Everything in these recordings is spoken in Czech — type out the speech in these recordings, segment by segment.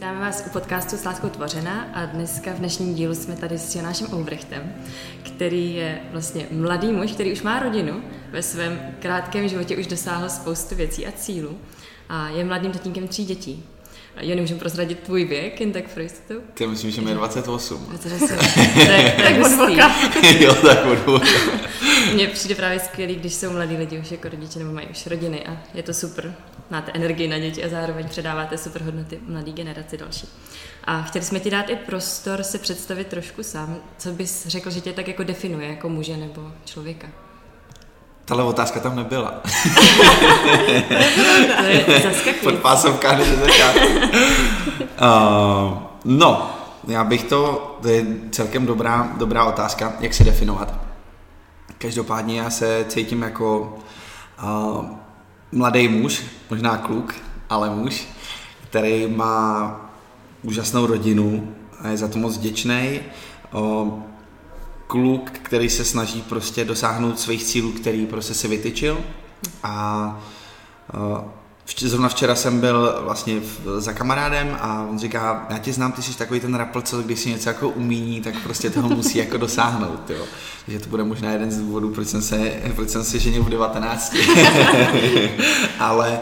Vítáme vás u podcastu s láskou tvořena a dneska v dnešním dílu jsme tady s Jonášem Oubrechtem, který je vlastně mladý muž, který už má rodinu, ve svém krátkém životě už dosáhl spoustu věcí a cílů a je mladým tatínkem tří dětí. Jo, nemůžu prozradit tvůj věk, jen tak pro jistotu. Ty myslím, že mi je 28. 28. tak, tak jo, tak. Mně přijde právě skvělý, když jsou mladí lidi už jako rodiče nebo mají už rodiny a je to super. Máte energii na děti a zároveň předáváte super hodnoty mladé generaci další. A chtěli jsme ti dát i prostor se představit trošku sám. Co bys řekl, že tě tak jako definuje jako muže nebo člověka? Tahle otázka tam nebyla. to je zaskakující. pásovka než začátku. Uh, no, já bych to, to je celkem dobrá, dobrá otázka, jak se definovat. Každopádně já se cítím jako uh, mladý muž, možná kluk, ale muž, který má úžasnou rodinu a je za to moc vděčný. Kluk, který se snaží prostě dosáhnout svých cílů, který prostě si vytyčil a Zrovna včera jsem byl vlastně za kamarádem a on říká, já ti znám, ty jsi takový ten rapl, co když si něco jako umíní, tak prostě toho musí jako dosáhnout. Jo. Takže to bude možná jeden z důvodů, proč jsem se, proč jsem se ženil v 19. ale,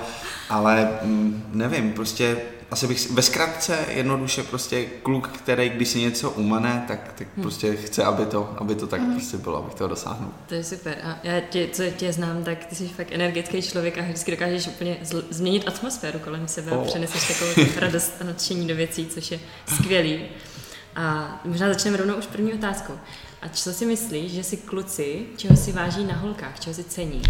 ale mm, nevím, prostě asi bych, ve zkratce jednoduše prostě kluk, který když si něco umane, tak, tak hmm. prostě chce, aby to, aby to tak hmm. prostě bylo, abych toho dosáhnul. To je super. A já tě, co tě znám, tak ty jsi fakt energický člověk a vždycky dokážeš úplně zl- změnit atmosféru kolem sebe oh. a přeneseš takovou radost a nadšení do věcí, což je skvělý. A možná začneme rovnou už první otázkou. A co si myslíš, že si kluci, čeho si váží na holkách, čeho si cení?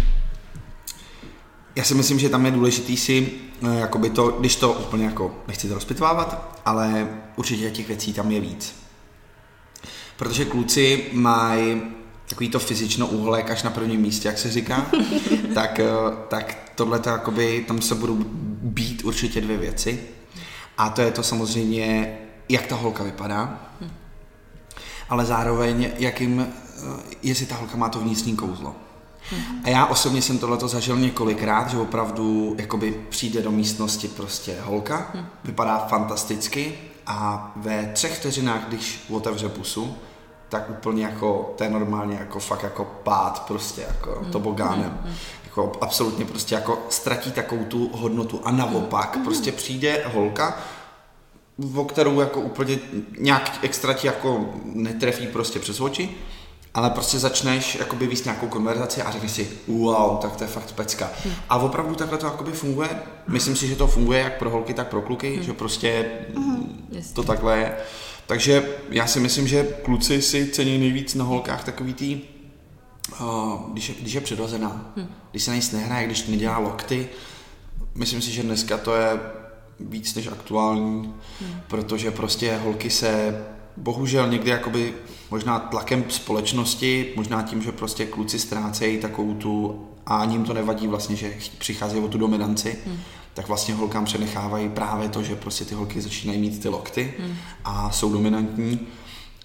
Já si myslím, že tam je důležitý si, eh, jakoby to, když to úplně jako, nechci to rozpitvávat, ale určitě těch věcí tam je víc. Protože kluci mají takový to fyzično úhlek až na prvním místě, jak se říká, tak, eh, tak tohle to jakoby, tam se budou být určitě dvě věci. A to je to samozřejmě, jak ta holka vypadá, ale zároveň, jakým, eh, jestli ta holka má to vnitřní kouzlo. A já osobně jsem tohleto zažil několikrát, že opravdu jakoby přijde do místnosti prostě holka, vypadá fantasticky a ve třech vteřinách, když otevře pusu, tak úplně jako, to je normálně jako fakt jako pád prostě jako hmm. tobogánem. Hmm. Jako absolutně prostě jako ztratí takovou tu hodnotu a naopak hmm. prostě přijde holka, o kterou jako úplně nějak extra ti jako netrefí prostě přes oči ale prostě začneš jakoby víc nějakou konverzaci a řekneš si, wow, tak to je fakt pecka. Hmm. A opravdu takhle to jakoby funguje. Myslím si, že to funguje jak pro holky, tak pro kluky, hmm. že prostě hmm. to takhle je. Takže já si myslím, že kluci si cení nejvíc na holkách takový tý, uh, když, je, když je přirozená, hmm. když se nic nehraje, když nedělá lokty. Myslím si, že dneska to je víc než aktuální, hmm. protože prostě holky se bohužel někdy jakoby možná tlakem společnosti, možná tím, že prostě kluci ztrácejí takovou tu, a ani jim to nevadí vlastně, že přicházejí o tu dominanci, hmm. tak vlastně holkám přenechávají právě to, že prostě ty holky začínají mít ty lokty hmm. a jsou dominantní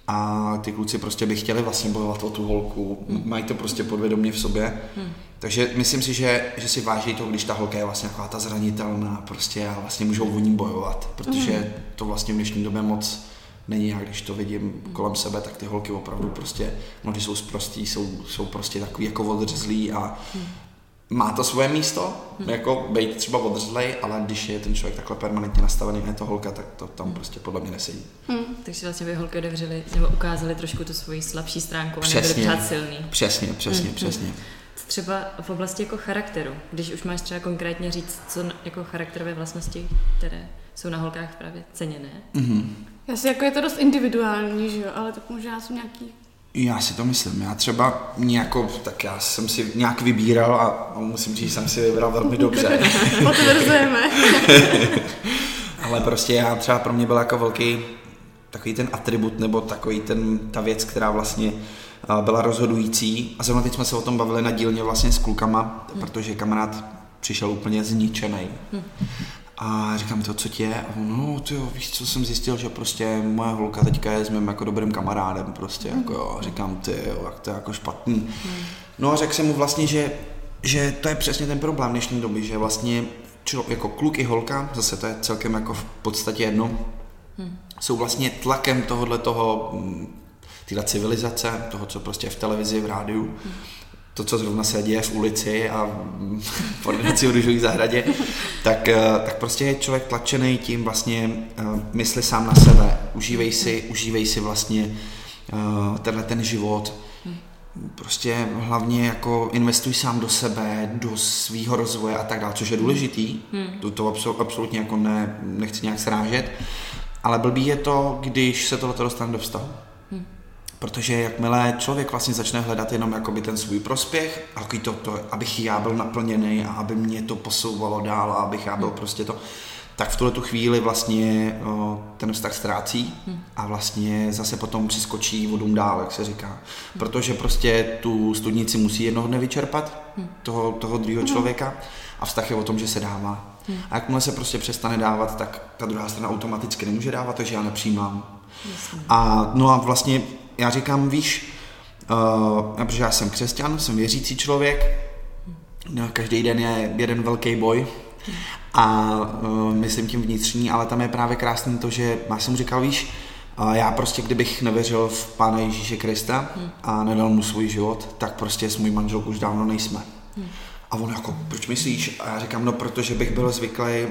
a ty kluci prostě by chtěli vlastně bojovat o tu holku, hmm. mají to prostě podvědomě v sobě. Hmm. Takže myslím si, že, že si váží to, když ta holka je vlastně taková ta zranitelná prostě a vlastně můžou o ní bojovat, protože hmm. to vlastně v dnešní době moc není. Já když to vidím kolem sebe, tak ty holky opravdu prostě, mnohdy jsou zprostí, jsou, jsou prostě takový jako odřezlý a hmm. má to svoje místo, hmm. jako být třeba odřezlej, ale když je ten člověk takhle permanentně nastavený, je to holka, tak to tam hmm. prostě podle mě nesedí. Hmm. Takže vlastně by holky otevřeli nebo ukázali trošku tu svoji slabší stránku a nebyli pořád silný. Přesně, přesně, hmm. přesně. Třeba v oblasti jako charakteru, když už máš třeba konkrétně říct, co jako charakterové vlastnosti, které jsou na holkách právě ceněné. Mm-hmm. Asi jako je to dost individuální, že jo, ale tak možná jsou nějaký já si to myslím. Já třeba nějako, tak já jsem si nějak vybíral a musím říct, že jsem si vybral velmi dobře. Potvrzujeme. Ale prostě já třeba pro mě byl jako velký takový ten atribut nebo takový ten, ta věc, která vlastně byla rozhodující. A zrovna teď jsme se o tom bavili na dílně vlastně s klukama, hmm. protože kamarád přišel úplně zničený. Hmm. A říkám to, co tě je? A on, no, ty jo, víš, co jsem zjistil, že prostě moje holka teďka je s mým jako dobrým kamarádem, prostě, mm. jako jo, říkám, ty jo, jak to je jako špatný. Mm. No a řekl jsem mu vlastně, že, že to je přesně ten problém dnešní doby, že vlastně člo, jako kluk i holka, zase to je celkem jako v podstatě jedno, hmm. jsou vlastně tlakem tohohle toho, mm, tyhle civilizace, toho, co prostě je v televizi, v rádiu, hmm. To, co zrovna se děje v ulici a v ordinaci v růžové zahradě, tak, eh, tak prostě je člověk tlačený tím vlastně uh, mysli sám na sebe, užívej si, užívej si vlastně uh, tenhle ten život, prostě hlavně jako investuj sám do sebe, do svého rozvoje a tak dále, což je důležitý, hmm. to, to absolutně jako ne, nechci nějak srážet, ale blbý je to, když se tohle dostane do vztahu. Hmm. Protože jakmile člověk vlastně začne hledat jenom jakoby ten svůj prospěch, a to, to, abych já byl naplněný a aby mě to posouvalo dál a abych já byl hmm. prostě to, tak v tuhle tu chvíli vlastně o, ten vztah ztrácí hmm. a vlastně zase potom přeskočí vodům dál, jak se říká. Protože prostě tu studnici musí jednoho dne vyčerpat, hmm. toho, toho druhého hmm. člověka a vztah je o tom, že se dává. Hmm. A jakmile se prostě přestane dávat, tak ta druhá strana automaticky nemůže dávat, takže já nepřijímám. A no a vlastně já říkám, víš, uh, protože já jsem křesťan, jsem věřící člověk, no, každý den je jeden velký boj a uh, myslím tím vnitřní, ale tam je právě krásný to, že já jsem říkal, víš, uh, já prostě kdybych nevěřil v Pána Ježíše Krista a nedal mu svůj život, tak prostě s můj manželkou už dávno nejsme. A on jako, proč myslíš? A já říkám, no protože bych byl zvyklý,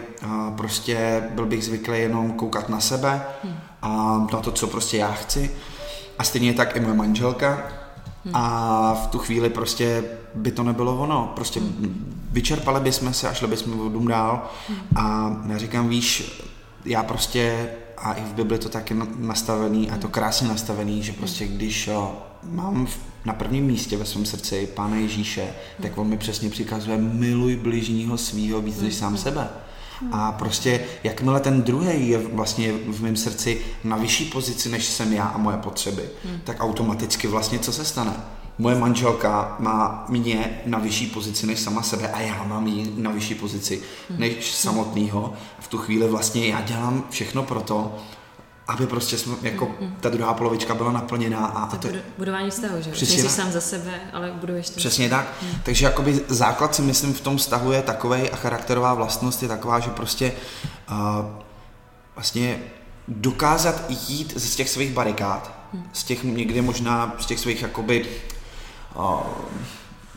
prostě byl bych zvyklý jenom koukat na sebe a na to, co prostě já chci. A stejně tak i moje manželka. A v tu chvíli prostě by to nebylo ono. Prostě vyčerpali bychom se a šli bychom vodům dál. A já říkám, víš, já prostě, a i v Bibli to taky nastavený, a to krásně nastavený, že prostě když jo, mám na prvním místě ve svém srdci Pána Ježíše, tak on mi přesně přikazuje miluj bližního svýho víc než sám sebe. A prostě jakmile ten druhý je vlastně v mém srdci na vyšší pozici, než jsem já a moje potřeby, tak automaticky vlastně co se stane? moje manželka má mě na vyšší pozici než sama sebe a já mám ji na vyšší pozici než samotného. V tu chvíli vlastně já dělám všechno pro to, aby prostě jsme, jako ta druhá polovička byla naplněná. A, to, to budování vztahu, že? Přesně Nejsi sám za sebe, ale buduješ to. Přesně tak. Hmm. Takže jakoby základ si myslím v tom vztahu je takovej a charakterová vlastnost je taková, že prostě uh, vlastně dokázat jít z těch svých barikád, hmm. z těch někdy možná z těch svých jakoby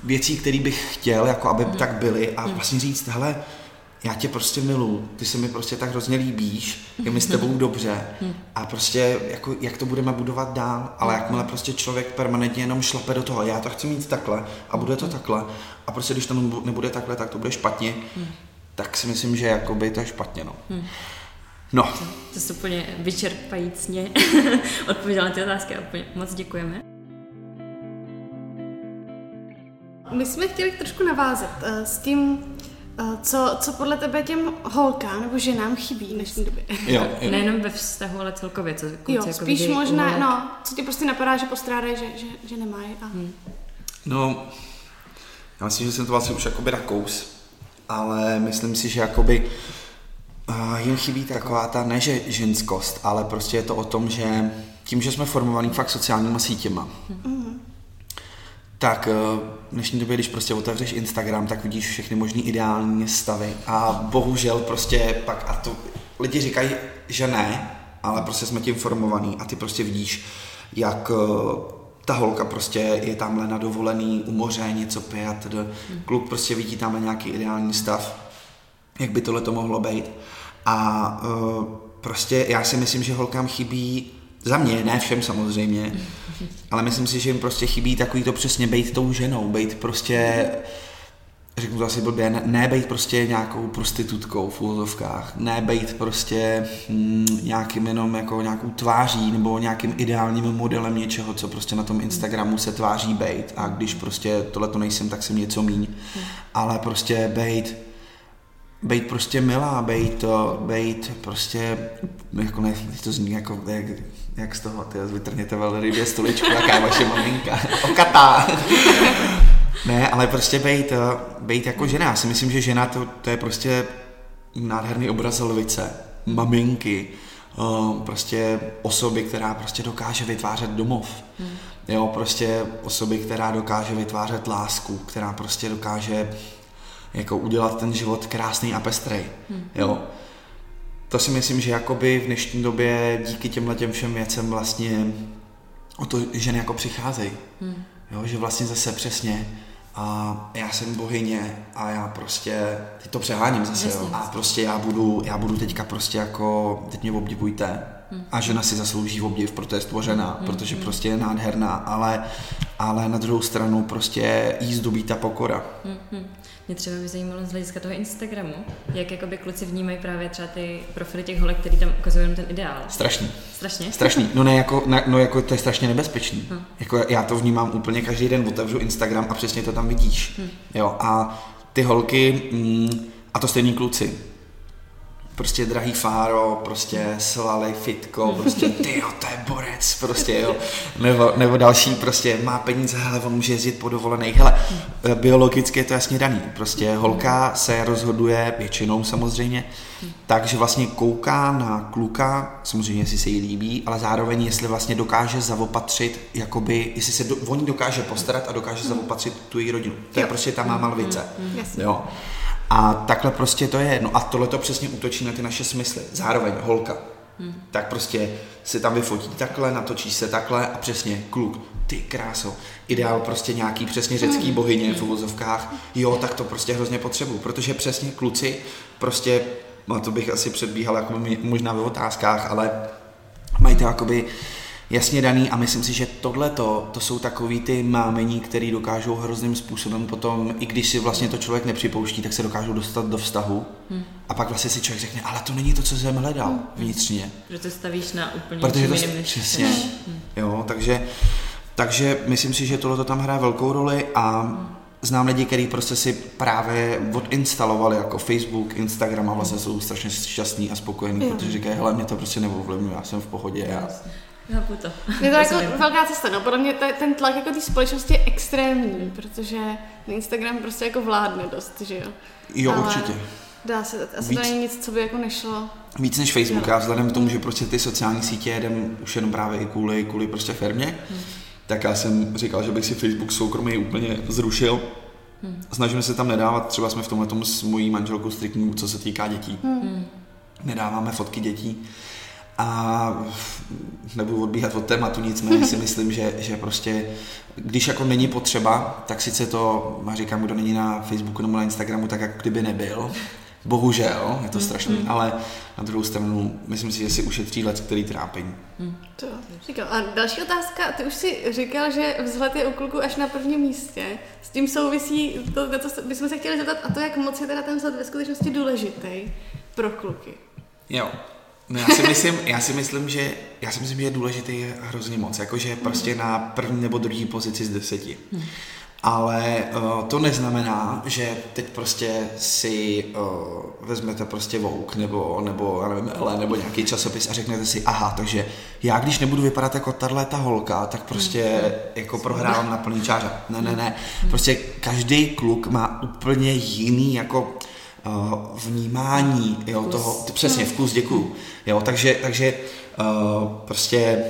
věcí, které bych chtěl, jako aby mm. tak byly a mm. vlastně říct, hele, já tě prostě milu, ty se mi prostě tak hrozně líbíš, je mi s tebou dobře mm. a prostě jako, jak to budeme budovat dál, ale jakmile prostě člověk permanentně jenom šlape do toho, já to chci mít takhle a bude to takhle a prostě když to nebude takhle, tak to bude špatně, tak si myslím, že jakoby to je špatně, no. No. To, to jsi úplně vyčerpajícně odpověděla na ty otázky a úplně moc děkujeme. My jsme chtěli trošku navázat uh, s tím, co, co podle tebe těm holkám nebo ženám chybí v dnešní době. Jo, jo. Nejenom ve vztahu, ale celkově, co kluci jo, jako spíš možná, no, co ti prostě napadá, že postrádají, že, že, že nemají. A... Hmm. No, já myslím, že jsem to vlastně už jakoby nakous, ale myslím si, že jakoby uh, jim chybí taková ta, ne že ženskost, ale prostě je to o tom, že tím, že jsme formovaní fakt sociálníma sítěma, hmm tak eh, v dnešní době, když prostě otevřeš Instagram, tak vidíš všechny možný ideální stavy a bohužel prostě pak, a to lidi říkají, že ne, ale prostě jsme tím formovaný a ty prostě vidíš, jak eh, ta holka prostě je tamhle na dovolený u moře, něco pije a tedy. Kluk prostě vidí tamhle nějaký ideální stav, jak by tohle to mohlo být. A uh, prostě já si myslím, že holkám chybí za mě, ne všem samozřejmě, ale myslím si, že jim prostě chybí takový to přesně být tou ženou, být prostě, řeknu to asi blbě, ne, být prostě nějakou prostitutkou v úzovkách, ne být prostě hm, nějakým jenom jako nějakou tváří nebo nějakým ideálním modelem něčeho, co prostě na tom Instagramu se tváří být. A když prostě tohle to nejsem, tak jsem něco míň, ale prostě být být prostě milá, být, být prostě, jako ne, to zní jako, jak, jak z toho, ty vytrhněte velrybě stoličku, jaká je vaše maminka, okatá. ne, ale prostě být, být jako žena, já si myslím, že žena to, to je prostě nádherný obraz lvice, maminky, prostě osoby, která prostě dokáže vytvářet domov. Hmm. Jo, prostě osoby, která dokáže vytvářet lásku, která prostě dokáže jako udělat ten život krásný a pestrej, jo. To si myslím, že jakoby v dnešní době díky těmhle těm všem věcem vlastně o to ženy jako přicházejí. Jo, že vlastně zase přesně a já jsem bohyně a já prostě, teď to přeháním zase, jo, a prostě já budu, já budu teďka prostě jako, teď mě obdivujte, a žena si zaslouží obdiv, protože je stvořená, protože prostě je nádherná, ale, ale na druhou stranu prostě jí zdobí ta pokora. Mě třeba by zajímalo z hlediska toho Instagramu, jak jakoby kluci vnímají právě třeba ty profily těch holek, který tam ukazují jenom ten ideál. Strašný. Strašně? Strašný. No ne, jako, ne, no jako to je strašně nebezpečný. Hmm. Jako já to vnímám úplně každý den, otevřu Instagram a přesně to tam vidíš. Hmm. Jo, a ty holky, mm, a to stejný kluci, prostě drahý fáro, prostě svaly, fitko, prostě ty jo, to je borec, prostě jo, nebo, nebo další prostě má peníze, hele, on může jezdit po dovolených, hele, biologicky je to jasně daný, prostě holka se rozhoduje, většinou samozřejmě, takže vlastně kouká na kluka, samozřejmě jestli se jí líbí, ale zároveň jestli vlastně dokáže zaopatřit, jakoby, jestli se do, on dokáže postarat a dokáže zaopatřit tu její rodinu. To je prostě ta máma lvice. Jo. A takhle prostě to je. No a tohle to přesně útočí na ty naše smysly. Zároveň holka. Hmm. Tak prostě se tam vyfotí takhle, natočí se takhle a přesně kluk, ty kráso, ideál prostě nějaký přesně řecký bohyně v uvozovkách, jo, tak to prostě hrozně potřebuju, protože přesně kluci prostě, no to bych asi předbíhal jako možná ve otázkách, ale mají to jakoby jasně daný a myslím si, že tohle to jsou takový ty mámení, který dokážou hrozným způsobem potom, i když si vlastně to člověk nepřipouští, tak se dokážou dostat do vztahu hmm. a pak vlastně si člověk řekne, ale to není to, co jsem hledal hmm. vnitřně. Že to stavíš na úplně Protože to přesně, hmm. jo, takže, takže myslím si, že tohle tam hraje velkou roli a hmm znám lidi, kteří prostě si právě odinstalovali jako Facebook, Instagram a vlastně jsou strašně šťastní a spokojení, protože říkají, hele, mě to prostě neovlivňuje, já jsem v pohodě. Já, Chápu to. Je to jako velká cesta, no. Podle mě ten tlak jako té společnosti je extrémní, protože Instagram prostě jako vládne dost, že jo. Jo, Ale určitě. Dá se, asi Víc... to není nic, co by jako nešlo. Víc než Facebook, a vzhledem k tomu, že prostě ty sociální sítě jedem už jenom právě i kvůli, kvůli prostě firmě, hmm. tak já jsem říkal, že bych si Facebook soukromý úplně zrušil. Hmm. Snažíme se tam nedávat, třeba jsme v tomhle tomu s mojí manželkou striktní, co se týká dětí. Hmm. Nedáváme fotky dětí a nebudu odbíhat od tématu, nicméně si myslím, že, že prostě, když jako není potřeba, tak sice to, já říkám, kdo není na Facebooku nebo na Instagramu, tak jako kdyby nebyl, bohužel, je to strašný, mm. ale na druhou stranu, myslím si, že si ušetří let, který trápí. Mm. To říkal. A další otázka, ty už si říkal, že vzhled je u kluku až na prvním místě. S tím souvisí to, to co bychom se chtěli zeptat, a to, jak moc je teda ten vzhled ve skutečnosti důležitý pro kluky. Jo, No já si myslím, já si myslím, že já si myslím, že je důležitý hrozně moc, jakože prostě na první nebo druhý pozici z deseti. Ale uh, to neznamená, že teď prostě si uh, vezmete prostě Vouk nebo, nebo já nevím, Ele, nebo nějaký časopis a řeknete si, aha, takže já když nebudu vypadat jako tahle ta holka, tak prostě mm. jako prohrávám na plný čáře. Ne, ne, ne. Prostě každý kluk má úplně jiný jako uh, vnímání jo, toho, přesně vkus, děkuju. Jo, takže, takže uh, prostě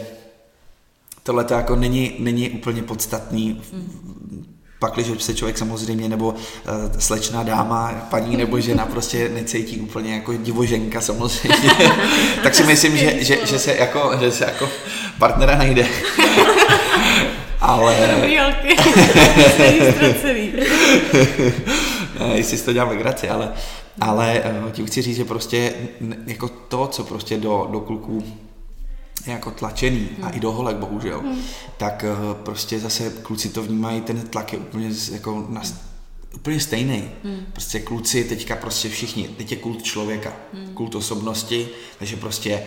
tohle to jako není, není úplně podstatný. Pak, když se člověk samozřejmě, nebo uh, slečná dáma, paní nebo žena prostě necítí úplně jako divoženka samozřejmě, tak si myslím, že, že, že, se jako, že se jako partnera najde. Ale... Dobrý holky, jestli si to dělám legraci, ale, ale uh, tím chci říct, že prostě jako to, co prostě do, do kluků je jako tlačený hmm. a i do holek bohužel, hmm. tak uh, prostě zase kluci to vnímají, ten tlak je úplně jako na, úplně stejný. Hmm. Prostě kluci teďka prostě všichni, teď je kult člověka, hmm. kult osobnosti, takže prostě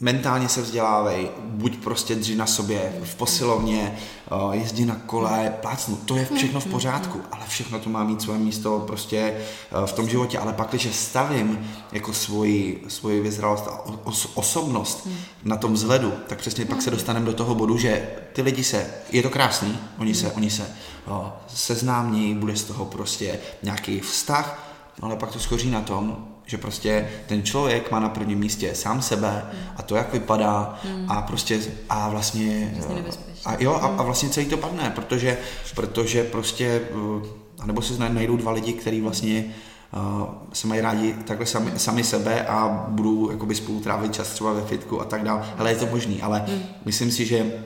mentálně se vzdělávej, buď prostě dři na sobě, v posilovně, eh, jezdí na kole, plácnu, to je všechno v pořádku, ale všechno to má mít svoje místo prostě eh, v tom životě, ale pak, když stavím jako svoji, svoji vyzralost a os, osobnost na tom vzhledu, tak přesně pak se dostaneme do toho bodu, že ty lidi se, je to krásný, oni se, oni se eh, seznámí, bude z toho prostě nějaký vztah, ale pak to skoří na tom, že prostě ten člověk má na prvním místě sám sebe a to, jak vypadá hmm. a prostě a vlastně a jo a, a vlastně celý to padne, protože, protože prostě A nebo si najdou dva lidi, kteří vlastně uh, se mají rádi takhle sami, sami sebe a budou jakoby spolu trávit čas třeba ve fitku a tak dále. Ale je to možný, ale hmm. myslím si, že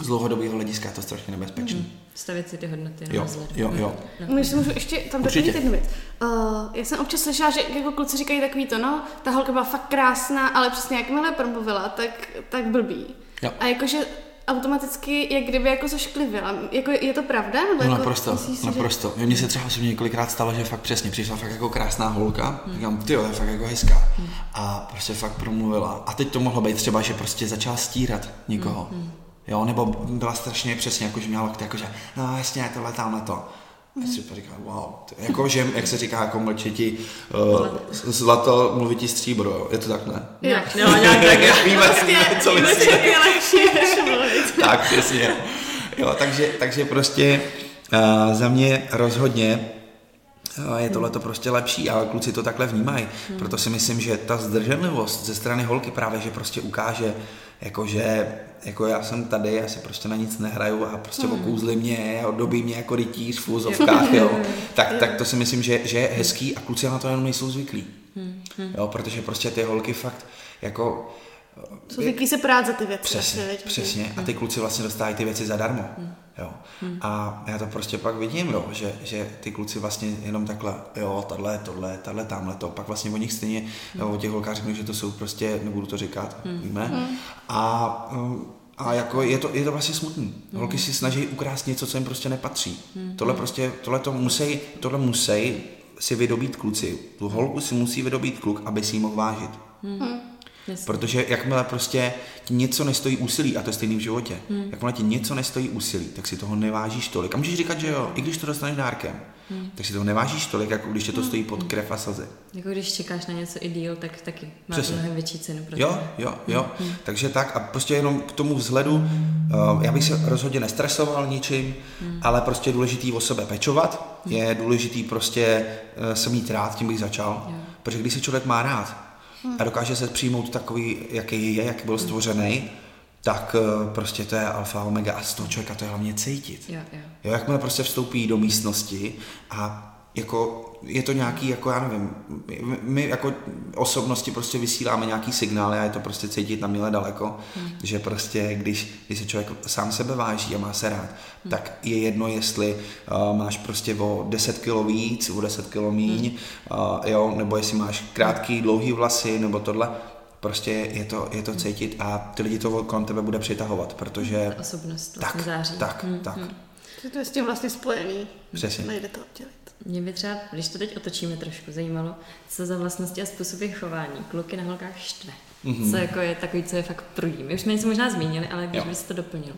z dlouhodobého hlediska je to strašně nebezpečné. Hmm. Stavit si ty hodnoty jo, jo, jo. No. Můžu, můžu ještě tam doplnit jednu věc. Uh, já jsem občas slyšela, že jako kluci říkají takový to, no, ta holka byla fakt krásná, ale přesně jakmile promluvila, tak, tak blbý. Jo. A jakože automaticky, jak kdyby jako zašklivila. Jako je to pravda? Nebo no, jako, naprosto, si, naprosto. Že... Mně se třeba osobně několikrát stalo, že fakt přesně přišla fakt jako krásná holka, hmm. říkám, ty jo, je fakt jako hezká. Hmm. A prostě fakt promluvila. A teď to mohlo být třeba, že prostě začala stírat někoho. Hmm. Jo, nebo byla strašně přesně, jako že měla lokty, jako že, no jasně, tohle tam na to. Já si říkám, wow, jako, že, jak se říká, jako mlčeti uh, zlato, mluvití stříbro, je to tak, ne? Jo, no, nějak tak, víme, víme, co myslím. tak, přesně. Jo, takže, takže prostě uh, za mě rozhodně uh, je tohle to prostě lepší a kluci to takhle vnímají. Hmm. Proto si myslím, že ta zdrženlivost ze strany holky právě, že prostě ukáže, jakože jako já jsem tady, já si prostě na nic nehraju a prostě hmm. okouzli mě a dobí mě jako rytíř v úzovkách, jo. Tak, tak to si myslím, že, že je hezký a kluci na to jenom nejsou zvyklí. Hmm. Jo, protože prostě ty holky fakt jako jsou zvyklí se prát za ty věci. Přesně, vlastně, přesně. A ty kluci vlastně dostávají ty věci zadarmo. Hmm. Jo. Hmm. A já to prostě pak vidím, jo, že, že ty kluci vlastně jenom takhle, jo, tohle, tohle, tohle, tamhle to. Pak vlastně o nich stejně, hmm. o těch holkách řeknu, že to jsou prostě, nebudu to říkat, hmm. víme. Hmm. A um, a jako je to, je to vlastně smutný. Hmm. Holky si snaží ukrást něco, co jim prostě nepatří. Hmm. Tohle prostě, tohle to musí, tohle musí si vydobít kluci. Tu holku si musí vydobít kluk, aby si ji mohl vážit. Hmm. Jasně. Protože jakmile prostě ti něco nestojí úsilí, a to je stejný v životě, hmm. jakmile ti něco nestojí úsilí, tak si toho nevážíš tolik. A můžeš říkat, že jo, i když to dostaneš dárkem, hmm. tak si toho nevážíš tolik, jako když tě to hmm. stojí pod krev a slzy. Jako když čekáš na něco i díl, tak taky má Přesně. mnohem větší cenu. Pro jo, jo, jo. Hmm. hmm. Takže tak a prostě jenom k tomu vzhledu, uh, já bych se rozhodně nestresoval ničím, hmm. ale prostě je důležitý o sebe pečovat, hmm. je důležitý prostě uh, se mít rád, tím bych začal. Jo. Protože když se člověk má rád, hmm. a dokáže se přijmout takový, jaký je, jak byl stvořený, tak eh, prostě to je alfa omega a z toho člověka to je hlavně cítit. Jo, jo. jo jakmile prostě vstoupí do místnosti a jako je to nějaký, jako já nevím, my jako osobnosti prostě vysíláme nějaký signály a je to prostě cítit na míle daleko, hmm. že prostě když, když se člověk sám sebe váží a má se rád, hmm. tak je jedno, jestli uh, máš prostě o 10 kilo víc, o 10 kilo míň, hmm. uh, jo, nebo jestli máš krátký, dlouhý vlasy, nebo tohle, prostě je to, je to cítit a ty lidi to kolem tebe bude přitahovat, protože... Ta osobnost vlastně tak, září. Tak, hmm. tak. Hmm. To je s tím vlastně spojený. Přesně. Nejde to oddělit. Mě by třeba, když to teď otočíme trošku, zajímalo, co za vlastnosti a způsoby chování kluky na holkách štve. Mm-hmm. Co jako je takový, co je fakt prudí. My už jsme něco možná zmínili, ale když bys to doplnil.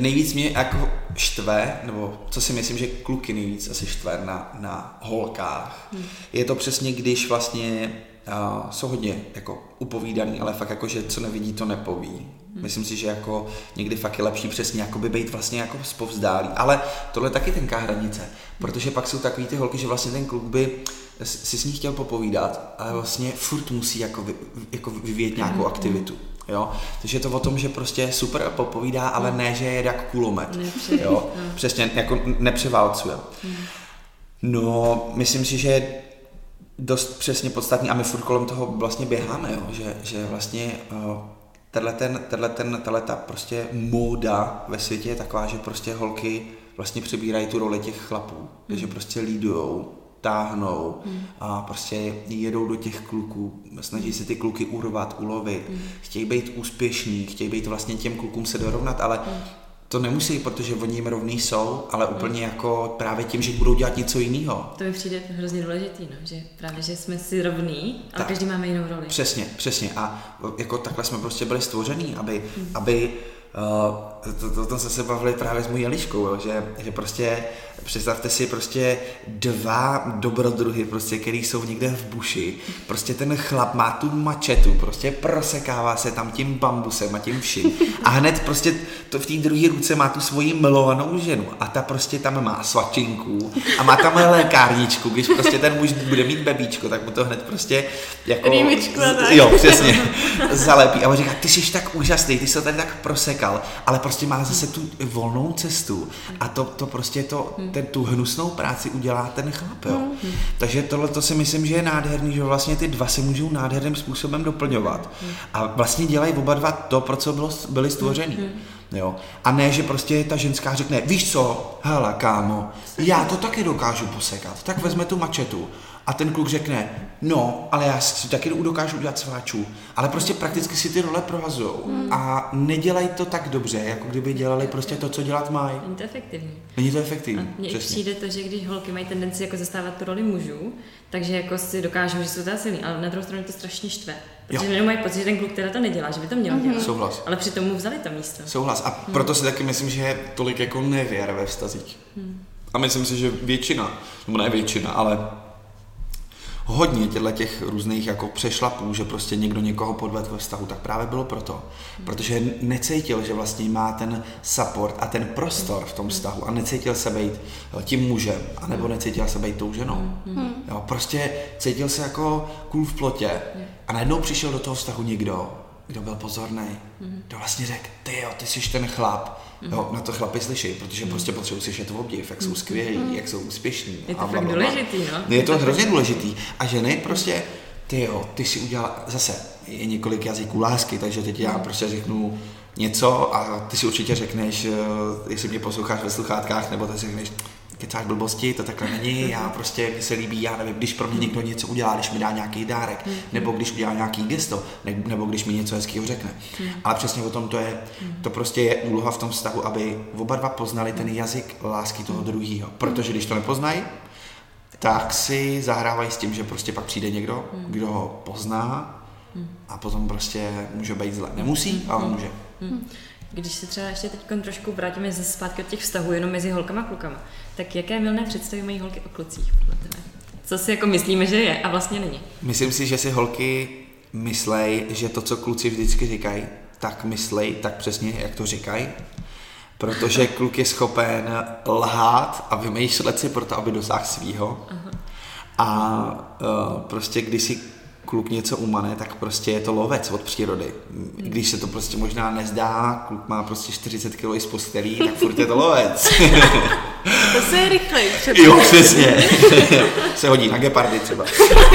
Nejvíc mě jako štve, nebo co si myslím, že kluky nejvíc asi štve na, na holkách, hmm. je to přesně, když vlastně uh, jsou hodně jako upovídaný, ale fakt jako, že co nevidí, to nepoví. Hmm. Myslím si, že jako někdy fakt je lepší přesně jako by být vlastně jako spovzdálý. Ale tohle je taky tenká hranice, protože pak jsou takový ty holky, že vlastně ten kluk by si s ní chtěl popovídat, ale vlastně furt musí jako, vy, jako vyvíjet nějakou hmm. aktivitu. Jo? Takže je to o tom, že prostě super popovídá, ale hmm. ne, že je jak kulomet. Jo? No. Přesně, jako nepřeválcuje. No, myslím si, že je dost přesně podstatný a my furt kolem toho vlastně běháme, jo? Že, že vlastně uh, tenhle ten, tenhle ten, ta prostě móda ve světě je taková, že prostě holky vlastně přebírají tu roli těch chlapů, mm. že prostě lídujou, táhnou mm. a prostě jedou do těch kluků, snaží se ty kluky urvat, ulovit, mm. chtějí být úspěšní, chtějí být vlastně těm klukům se dorovnat, ale mm to nemusí, protože oni jim rovný jsou, ale úplně jako právě tím, že budou dělat něco jiného. To mi přijde hrozně důležitý, no, že právě, že jsme si rovní, ale tak, každý máme jinou roli. Přesně, přesně. A jako takhle jsme prostě byli stvoření, aby, hmm. aby uh, to, to, to, jsme se bavili právě s mojí Eliškou, že, že prostě představte si prostě dva dobrodruhy, prostě, který jsou někde v buši. Prostě ten chlap má tu mačetu, prostě prosekává se tam tím bambusem a tím vším. A hned prostě to v té druhé ruce má tu svoji milovanou ženu a ta prostě tam má svačinku a má tam lékárničku, když prostě ten muž bude mít bebíčko, tak mu to hned prostě jako... Rýmičko, tak. Jo, přesně. Zalepí. A on říká, ty jsi tak úžasný, ty jsi to tady tak prosekal, ale prostě prostě má zase tu volnou cestu a to, to prostě to, ten, tu hnusnou práci udělá ten chlap, jo. Takže tohle to si myslím, že je nádherný, že vlastně ty dva se můžou nádherným způsobem doplňovat a vlastně dělají oba dva to, pro co bylo, byli stvořený. Jo. A ne, že prostě ta ženská řekne, víš co, hele kámo, já to taky dokážu posekat, tak vezme tu mačetu. A ten kluk řekne, no, ale já si taky dokážu udělat sváčů. Ale prostě prakticky si ty role prohazují. Hmm. A nedělají to tak dobře, jako kdyby dělali prostě to, co dělat mají. Není to efektivní. Není to efektivní. Mně přijde to, že když holky mají tendenci jako zastávat tu roli mužů, takže jako si dokážou, že jsou to silný, ale na druhou stranu to strašně štve. Protože jenom mají pocit, že ten kluk teda to nedělá, že by to měl dělat. Souhlas. Ale přitom mu vzali to místo. Souhlas. A hmm. proto si taky myslím, že je tolik jako nevěr ve vztazích. Hmm. A myslím si, že většina, nebo ne většina, ale hodně těchto těch různých jako přešlapů, že prostě někdo někoho podvedl ve vztahu, tak právě bylo proto. Protože necítil, že vlastně má ten support a ten prostor v tom vztahu a necítil se být tím mužem, anebo necítil se být tou ženou. Jo, prostě cítil se jako kůl v plotě. A najednou přišel do toho vztahu někdo, kdo byl pozorný, kdo vlastně řekl, ty jo, ty jsi ten chlap, Jo, na to chlapi slyší, protože mm. prostě potřebují slyšet v obdiv, jak jsou skvělí, mm. jak jsou úspěšní. Je to a fakt důležitý, no? Je to hrozně důležitý. A ženy prostě, ty jo, ty si udělal, zase je několik jazyků lásky, takže teď já prostě řeknu něco a ty si určitě řekneš, eh, jestli mě posloucháš ve sluchátkách, nebo ty si řekneš, kecáš blbosti, to takhle není, já prostě, mi se líbí, já nevím, když pro mě někdo něco udělá, když mi dá nějaký dárek, nebo když udělá nějaký gesto, nebo když mi něco hezkého řekne. Ale přesně o tom to je, to prostě je úloha v tom vztahu, aby oba dva poznali ten jazyk lásky toho druhého. Protože když to nepoznají, tak si zahrávají s tím, že prostě pak přijde někdo, kdo ho pozná a potom prostě může být zle. Nemusí, ale může. Když se třeba ještě teď trošku vrátíme ze zpátky od těch vztahů jenom mezi holkama a klukama, tak jaké milné představy mají holky o klucích podle tebe? Co si jako myslíme, že je a vlastně není? Myslím si, že si holky myslej, že to, co kluci vždycky říkají, tak myslej tak přesně, jak to říkají. Protože kluk je schopen lhát a vymýšlet si proto, aby dosáhl svýho. Aha. A uh, prostě když si kluk něco umane, tak prostě je to lovec od přírody. Když se to prostě možná nezdá, kluk má prostě 40 kg z postelí, tak furt je to lovec. to se je rychlej třeba. Jo, přesně. se hodí na gepardy třeba.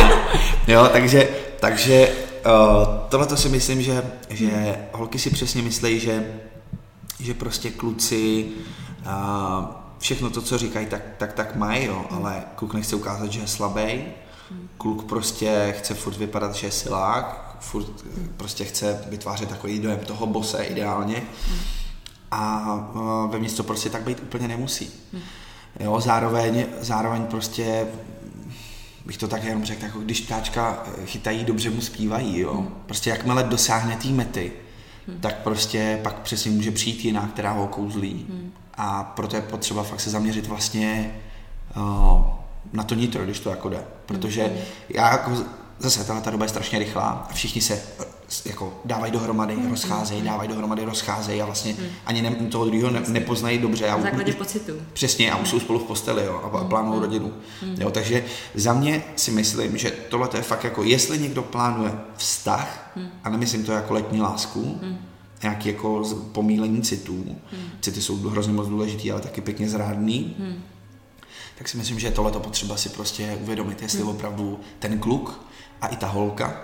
jo, takže, takže uh, tohle to si myslím, že, že holky si přesně myslí, že, že prostě kluci uh, všechno to, co říkají, tak, tak, tak mají, jo, ale kluk nechce ukázat, že je slabý, Kluk prostě chce furt vypadat, že je silák, furt prostě chce vytvářet takový dojem toho bose ideálně a ve městě prostě tak být úplně nemusí. Jo, zároveň, zároveň prostě bych to tak jenom řekl, jako když ptáčka chytají, dobře mu zpívají, jo. Prostě jakmile dosáhne té mety, tak prostě pak přesně může přijít jiná, která ho kouzlí. A proto je potřeba fakt se zaměřit vlastně uh, na to nitro, když to jako jde. Protože mm. já jako zase tahle ta doba je strašně rychlá a všichni se jako dávají dohromady, mm. rozcházejí, dávají dohromady, rozcházejí a vlastně mm. ani ne, toho druhého ne, nepoznají dobře. Na základě pocitu. Přesně, a už jsou spolu v posteli jo, a plánují mm. rodinu. Mm. Jo, takže za mě si myslím, že tohle je fakt jako, jestli někdo plánuje vztah, mm. a nemyslím to jako letní lásku, mm nějaký jako pomílení citů. Hmm. City jsou hrozně moc důležitý, ale taky pěkně zrádný. Hmm tak si myslím, že je tohle potřeba si prostě uvědomit, jestli hmm. opravdu ten kluk a i ta holka,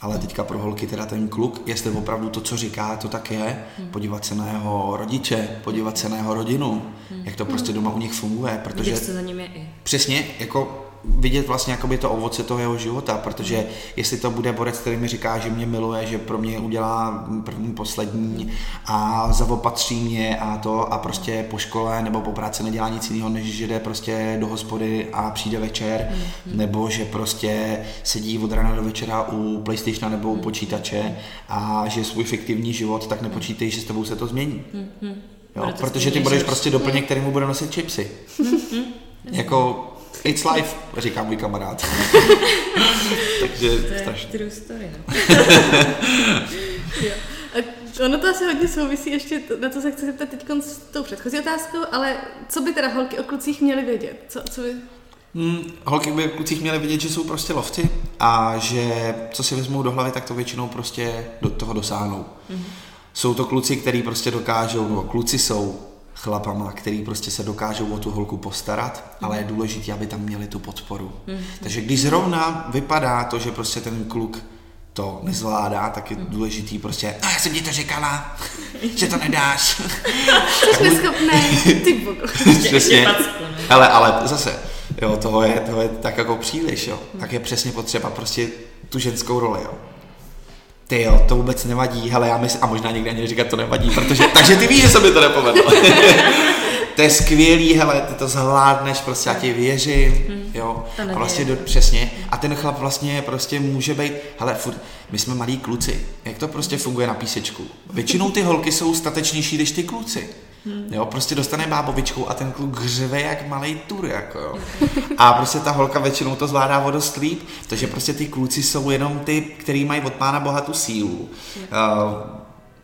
ale teďka pro holky teda ten kluk, jestli opravdu to, co říká, to tak je, hmm. podívat se na jeho rodiče, podívat se na jeho rodinu, hmm. jak to prostě doma u nich funguje, protože... Vidět, co za ním je i. Přesně, jako vidět vlastně jakoby to ovoce toho jeho života, protože jestli to bude borec, který mi říká, že mě miluje, že pro mě udělá první, poslední a zaopatří mě a to a prostě po škole nebo po práci nedělá nic jiného, než že jde prostě do hospody a přijde večer, mm-hmm. nebo že prostě sedí od rána do večera u Playstationa nebo u mm-hmm. počítače a že svůj fiktivní život, tak nepočítej, že s tebou se to změní. Mm-hmm. Jo, protože ty budeš prostě doplněk, který mu bude nosit čipsy. Mm-hmm. jako It's life, říká můj kamarád. Takže to je strašně. true story, no. A ono to asi hodně souvisí ještě, na co se chci zeptat teď s tou předchozí otázkou, ale co by teda holky o klucích měly vědět? Co, co by... Hmm, holky by o klucích měly vědět, že jsou prostě lovci a že co si vezmou do hlavy, tak to většinou prostě do toho dosáhnou. Mm-hmm Jsou to kluci, který prostě dokážou, nebo kluci jsou chlapama, který prostě se dokážou o tu holku postarat, mm. ale je důležité, aby tam měli tu podporu. Mm. Takže když zrovna vypadá to, že prostě ten kluk to nezvládá, tak je mm. důležitý prostě, no já jsem ti to říkala, že to nedáš. Jsi neschopný, ty Přesně, ale, ale zase, jo, toho je, toho je tak jako příliš, jo. Mm. Tak je přesně potřeba prostě tu ženskou roli, jo. Ty jo, to vůbec nevadí, hele, já myslím, a možná někde ani říkat, to nevadí, protože, takže ty víš, že se mi to nepovedlo. to je skvělý, hele, ty to zvládneš, prostě já ti věřím, hmm, jo, a vlastně do, přesně, a ten chlap vlastně prostě může být, hele, furt, my jsme malí kluci, jak to prostě funguje na písečku? Většinou ty holky jsou statečnější než ty kluci. Hmm. Jo, prostě dostane bábovičku a ten kluk hřeve jak malý tur, jako jo. A prostě ta holka většinou to zvládá o dost líp, protože prostě ty kluci jsou jenom ty, který mají od pána boha tu sílu. Uh,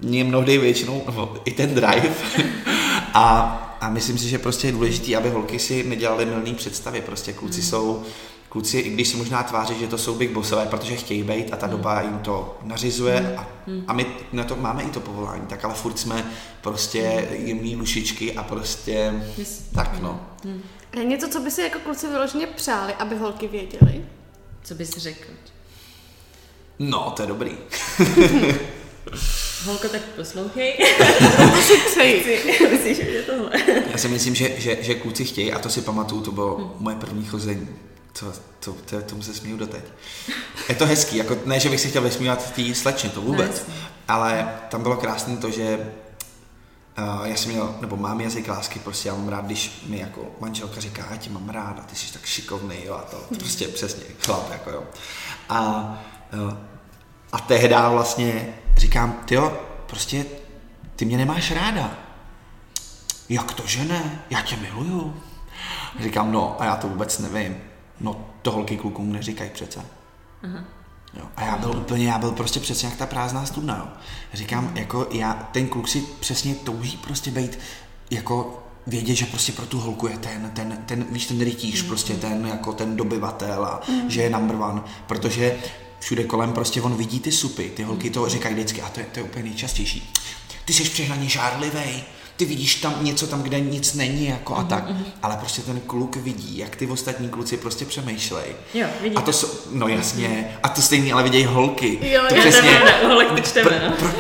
mě mnohdy většinou, no, i ten drive. a, a myslím si, že prostě je důležité, aby holky si nedělaly milný představy. Prostě kluci hmm. jsou kluci, i když si možná tváří, že to jsou big bossové, protože chtějí být a ta hmm. doba jim to nařizuje hmm. a, hmm. a my na to máme i to povolání, tak ale furt jsme prostě jemný lušičky a prostě yes. tak no. Hmm. A je něco, co by si jako kluci vyloženě přáli, aby holky věděli? Co bys řekl? No, to je dobrý. Holko, tak poslouchej. Myslíš, že je tohle? Já si myslím, že, že, že kluci chtějí, a to si pamatuju, to bylo hmm. moje první chození to, to, to, tomu se smíju doteď. Je to hezký, jako ne, že bych si chtěl vysmívat té slečně, to vůbec, no, ale tam bylo krásné to, že Uh, já jsem měl, nebo mám jazyk lásky, prostě já mám rád, když mi jako manželka říká, já tě mám rád a ty jsi tak šikovný, jo, a to, to prostě přesně, chlap, jako jo. A, uh, a tehdy vlastně říkám, ty jo, prostě ty mě nemáš ráda. Jak to, že ne? Já tě miluju. Říkám, no a já to vůbec nevím. No to holky klukům neříkají přece. Aha. Jo. A já byl úplně, já byl prostě přesně jak ta prázdná studna, jo. Říkám, jako já, ten kluk si přesně touží prostě být jako vědět, že prostě pro tu holku je ten, ten, ten víš, ten rytíř, mm. prostě ten, jako ten dobyvatel a mm. že je number one, protože všude kolem prostě on vidí ty supy, ty holky to říkají vždycky a to je, to je úplně nejčastější. Ty jsi přehnaně žárlivý, ty vidíš tam něco tam, kde nic není jako a mm-hmm. tak, mhm. ale prostě ten kluk vidí, jak ty ostatní kluci prostě přemýšlej. Jo, vidí a to, jsou, no jasně, a to stejně ale vidějí holky. Jo, to přesně, ne, holek čteme, no. pro,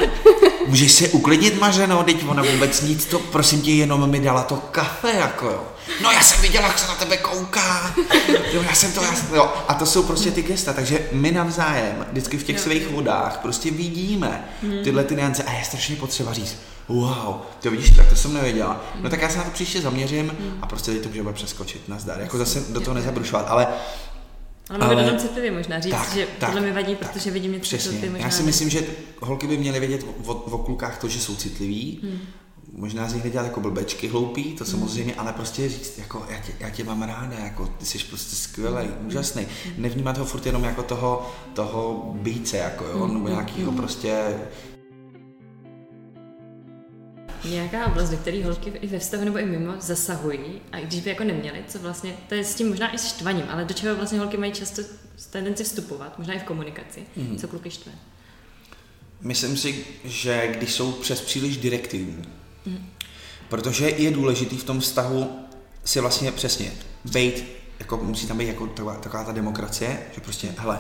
můžeš se uklidnit, Mařeno, teď ona vůbec nic, to prosím tě, jenom mi dala to kafe, jako jo. No já jsem viděla, jak se na tebe kouká. Jo, já jsem to, já jsem, jo. A to jsou prostě ty gesta, takže my navzájem, vždycky v těch jo. svých vodách, prostě vidíme mm. tyhle ty niance a je strašně potřeba říct, wow, to vidíš, tak to jsem nevěděla. No tak já se na to příště zaměřím mm. a prostě teď to můžeme přeskočit na zdar. Jako zase do toho nezabrušovat, ale ale ale tam citlivě možná říct, tak, že tak, tohle mi vadí, tak, protože vidím něco, přesně. co ty možná... Já si myslím, že holky by měly vědět o, o klukách to, že jsou citliví, hmm. možná z nich nedělat jako blbečky hloupý, to hmm. samozřejmě, ale prostě říct, jako já tě, já tě mám ráda, jako ty jsi prostě skvělý, hmm. úžasný. Hmm. Nevnímat ho furt jenom jako toho, toho bíce, jako jo, hmm. nebo nějakýho hmm. prostě nějaká oblast, do které holky i ve vztahu nebo i mimo zasahují a když by jako neměly, co vlastně, to je s tím možná i s štvaním, ale do čeho vlastně holky mají často tendenci vstupovat, možná i v komunikaci, mm. co kluky štve? Myslím si, že když jsou přes příliš direktivní, mm. protože je důležitý v tom vztahu si vlastně přesně být, jako musí tam být jako taková, taková ta demokracie, že prostě, hele,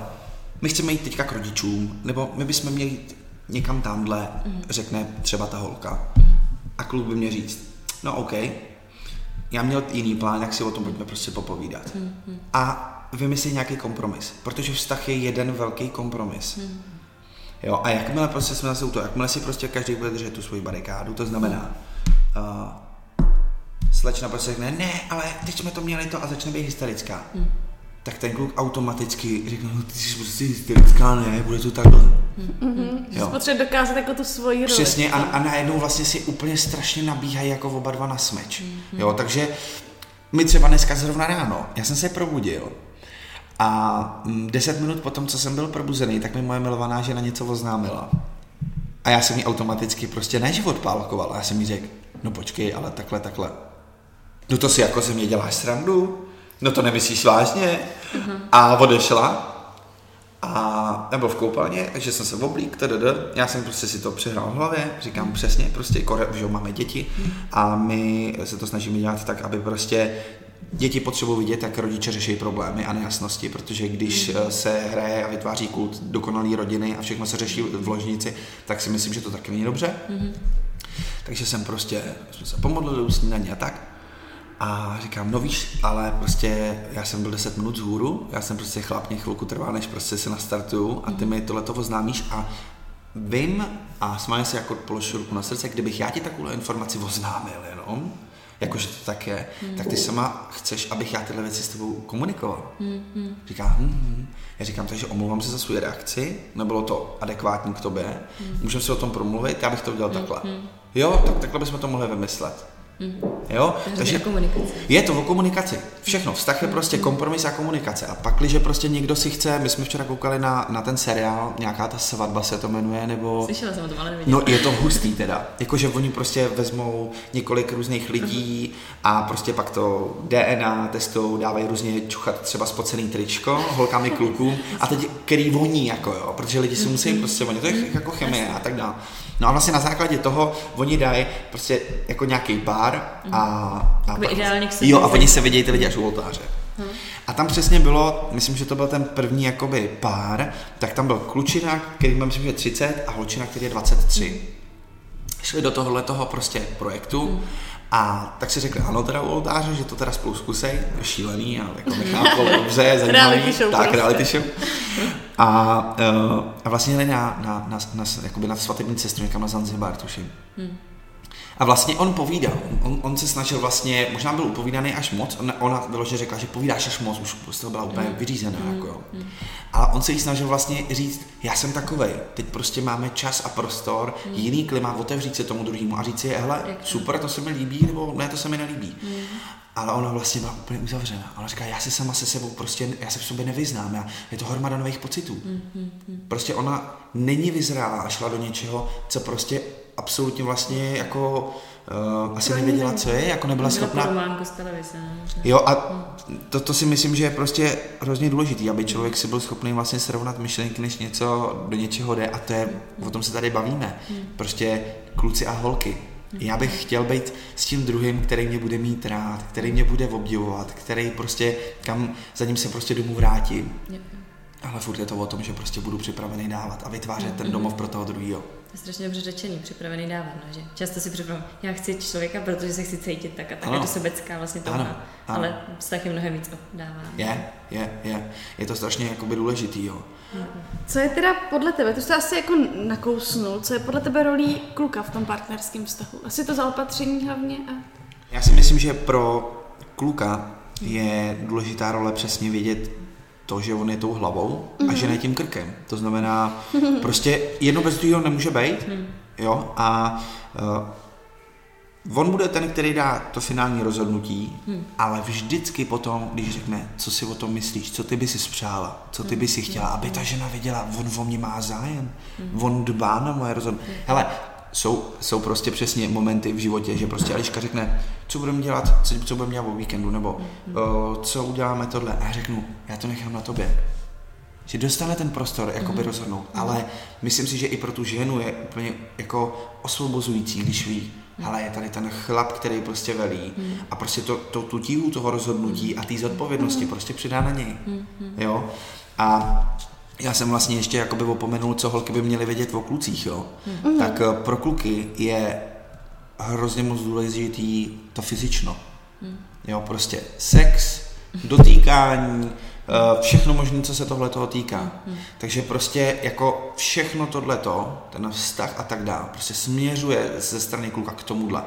my chceme jít teďka k rodičům, nebo my bychom měli jít někam tamhle, mm. řekne třeba ta holka. A kluk by mě říct, no OK, já měl jiný plán, jak si o tom pojďme prostě popovídat. Mm-hmm. A vymyslet nějaký kompromis, protože vztah je jeden velký kompromis. Mm-hmm. Jo, a jakmile prostě jsme zase u toho, jakmile si prostě každý bude držet tu svoji barikádu, to znamená, uh, slečna prostě řekne, ne, ale teď jsme to měli to a začne být hysterická. Mm tak ten kluk automaticky řekne, no ty jsi prostě hysterická, ne, bude to takhle. Mm-hmm. Potřebuje dokázat jako tu svoji roli. Přesně a, a najednou vlastně si úplně strašně nabíhají jako oba dva na smeč. Mm-hmm. Jo, takže my třeba dneska zrovna ráno, já jsem se probudil a mm, deset minut potom, co jsem byl probuzený, tak mi moje milovaná žena něco oznámila. A já jsem jí automaticky prostě ne, že odpálkoval, já jsem jí řekl, no počkej, ale takhle, takhle. No to si jako ze mě děláš srandu? No to nemyslíš vážně? Uh-huh. A odešla. A byl v koupelně, takže jsem se oblík, tdd. Já jsem prostě si to přehrál v hlavě, říkám přesně, prostě, kore, že máme děti a my se to snažíme dělat tak, aby prostě děti potřebují vidět, jak rodiče řeší problémy a nejasnosti, protože když eh, se hraje a vytváří kult dokonalý rodiny a všechno se řeší v ložnici, tak si myslím, že to taky není dobře. Takže jsem prostě, jsme se pomodlili u snídaně a tak. A říkám, no víš, ale prostě já jsem byl 10 minut z hůru, já jsem prostě chlap, mě chvilku trvá, než prostě se nastartuju a ty mi tohle oznámíš a vím a smáje se jako položil ruku na srdce, kdybych já ti takovou informaci oznámil jenom, jakože to tak je, mm. tak ty sama chceš, abych já tyhle věci s tebou komunikoval. Mm. Říká, hm, hm. Já říkám, takže omlouvám se za svou reakci, nebylo to adekvátní k tobě, mm. můžeme si o tom promluvit, já bych to udělal mm. takhle. Jo, tak takhle bychom to mohli vymyslet. Jo? Takže komunikace. je to o komunikaci. Všechno. Vztah je prostě kompromis a komunikace. A pak, když prostě někdo si chce, my jsme včera koukali na, na ten seriál, nějaká ta svatba se to jmenuje, nebo... Slyšela jsem o tom, ale neviděla. No je to hustý teda. Jakože oni prostě vezmou několik různých lidí a prostě pak to DNA testou, dávají různě čuchat třeba spocený tričko holkám i klukům a teď který voní jako jo, protože lidi si musí prostě vonit, to je jako chemie a tak dále. No a vlastně na základě toho oni dají prostě jako nějaký pár a... a ideálně k Jo, a oni se vidějí ty lidi až u oltáře. A tam přesně bylo, myslím, že to byl ten první jakoby pár, tak tam byl klučina, který mám myslím, že 30 a holčina, který je 23. Šli do tohohle toho prostě projektu a tak si řekli, ano teda u oltáře, že to teda spolu zkusej, šílený, ale jako nechápu, dobře, zajímavý, Reality show tak, prostě. reality show. A, uh, a vlastně jeli na, na, na, na, jakoby na svatební cestu někam na Zanzibar, tuším. A vlastně on povídal, on, on se snažil vlastně, možná byl upovídaný až moc, ona, ona vyloženě řekla, že povídáš až moc, už z toho byla úplně vyřízená, jako jo. Ale on se jí snažil vlastně říct, já jsem takovej, teď prostě máme čas a prostor, jiný klima, otevřít se tomu druhému a říct si, hele, super, to se mi líbí, nebo ne, to se mi nelíbí. Ale ona vlastně byla úplně uzavřená. Ona říká, já si sama se sebou prostě, já se v sobě nevyznám, já, je to hromada nových pocitů. Prostě ona není vyzrálá a šla do něčeho, co prostě absolutně vlastně jako uh, asi nevěděla, co je, jako nebyla Byla schopná. možná. Jo, a to, to si myslím, že je prostě hrozně důležitý, aby člověk si byl schopný vlastně srovnat myšlenky, než něco do něčeho jde a to je, o tom se tady bavíme. Prostě kluci a holky. Já bych chtěl být s tím druhým, který mě bude mít rád, který mě bude obdivovat, který prostě, kam za ním se prostě domů vrátím. Ale furt je to o tom, že prostě budu připravený dávat a vytvářet ten domov pro toho druhého. To je strašně dobře řečený, připravený dávat, no, že často si připravím, já chci člověka, protože se chci cítit tak a tak, Ano. je to sobecká vlastně touha, Ano, ano. ale vztah je mnohem víc o dávání. Je, je, je. Je to strašně jakoby důležitý, jo. Co je teda podle tebe, to jste asi jako nakousnul, co je podle tebe rolí kluka v tom partnerském vztahu? Asi to zaopatření hlavně a... Já si myslím, že pro kluka je důležitá role přesně vědět to, že on je tou hlavou a že ne tím krkem. To znamená, prostě jedno bez druhého nemůže být, jo, a uh, on bude ten, který dá to finální rozhodnutí, ale vždycky potom, když řekne, co si o tom myslíš, co ty by si spřála, co ty by si chtěla, aby ta žena věděla, on o mě má zájem, on dbá na moje rozhodnutí. Hele, jsou, jsou prostě přesně momenty v životě, že prostě Eliška řekne, co budeme dělat, co, co budeme dělat o víkendu, nebo uh, co uděláme tohle. A já řeknu, já to nechám na tobě. Že dostane ten prostor jakoby rozhodnout, ale myslím si, že i pro tu ženu je úplně jako osvobozující, když ví, ale je tady ten chlap, který prostě velí a prostě to, to, tu tíhu toho rozhodnutí a té zodpovědnosti prostě přidá na něj. Jo? A já jsem vlastně ještě jakoby opomenul, co holky by měly vědět o klucích, jo. Tak eh, pro kluky je hrozně moc důležitý to fyzično. Jo, prostě sex, dotýkání, eh, všechno možné, co se tohle toho týká. Takže prostě jako všechno tohleto, ten vztah a tak dále, prostě směřuje ze strany kluka k tomuhle.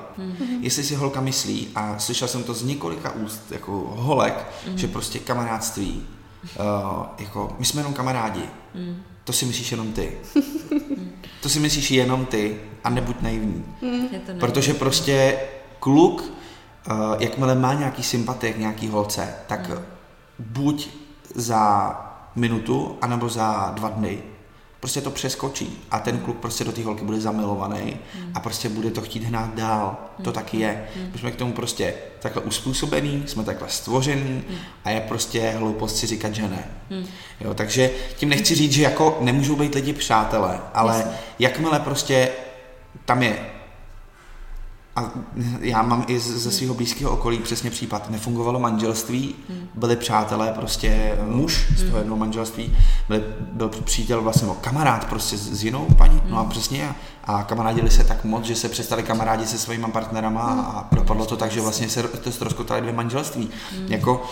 Jestli si holka myslí, a slyšel jsem to z několika úst, jako holek, že prostě kamarádství, uh, jako my jsme jenom kamarádi, to si myslíš jenom ty. to si myslíš jenom ty a nebuď naivní. Ne- Protože prostě kluk, uh, jakmile má nějaký sympatie k nějaký holce, tak buď za minutu, anebo za dva dny. Prostě to přeskočí a ten kluk prostě do té holky bude zamilovaný a prostě bude to chtít hnát dál. To taky je. My jsme k tomu prostě takhle uspůsobení, jsme takhle stvoření a je prostě hloupost si říkat, že ne. Jo, takže tím nechci říct, že jako nemůžou být lidi přátelé, ale jakmile prostě tam je a já mám i ze svého blízkého okolí přesně případ. Nefungovalo manželství, byli přátelé, prostě muž z toho jednoho manželství, byl, byl přítel vlastně, no, kamarád prostě s, s jinou paní, no a přesně a kamarádili se tak moc, že se přestali kamarádi se svými partnerama a dopadlo to tak, že vlastně se to ztroskotali dvě manželství. Jako,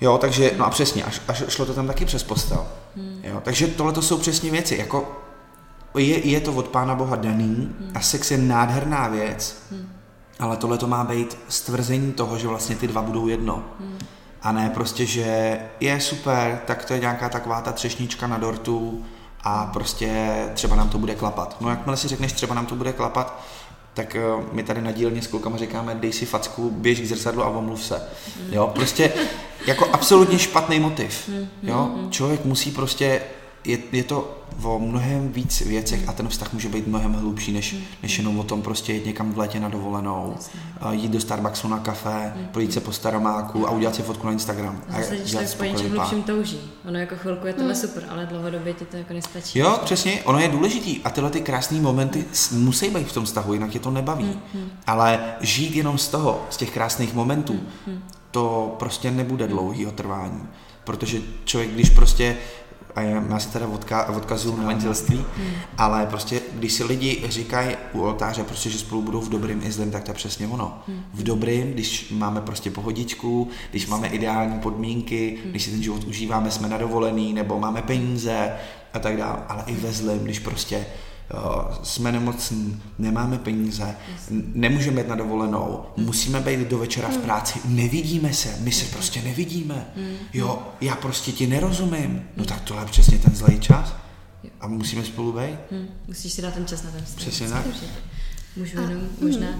Jo, takže, no a přesně, až, až šlo to tam taky přes postel. Jo, takže tohle to jsou přesně věci, jako je, je to od Pána Boha daný a sex je nádherná věc, ale tohle to má být stvrzení toho, že vlastně ty dva budou jedno. A ne prostě, že je super, tak to je nějaká taková ta třešnička na dortu a prostě třeba nám to bude klapat. No jakmile si řekneš, třeba nám to bude klapat, tak uh, my tady na dílně s klukama říkáme, dej si facku, běž k zrcadlu a omluv se. Jo, prostě jako absolutně špatný motiv. Jo, člověk musí prostě je, je to o mnohem víc věcech a ten vztah může být mnohem hlubší, než, než jenom o tom prostě jít někam v létě na dovolenou, jít do Starbucksu na kafe, projít se po staromáku a udělat si fotku na Instagram. A Zase, když tak po něčem hlubším touží. Ono jako chvilku je tohle super, ale dlouhodobě ti to jako nestačí. Jo, přesně, ono je důležitý a tyhle ty krásné momenty musí být v tom vztahu, jinak je to nebaví. Ale žít jenom z toho, z těch krásných momentů, to prostě nebude dlouhýho trvání. Protože člověk, když prostě a já, já se teda odka, odkazuju na manželství, ale prostě, když si lidi říkají u oltáře, prostě, že spolu budou v dobrým i zlém, tak to je přesně ono. V dobrým, když máme prostě pohodičku, když máme ideální podmínky, když si ten život užíváme, jsme na dovolený, nebo máme peníze a tak dále, ale i ve zlém, když prostě jsme nemocní, nemáme peníze, nemůžeme jít na dovolenou, musíme být do večera v práci, nevidíme se, my se prostě nevidíme. Jo, já prostě ti nerozumím. No tak tohle je přesně ten zlej čas. A musíme spolu být. Hm, musíš si dát ten čas na ten vztah. Přesně tak. Můžu jenom možná, uh,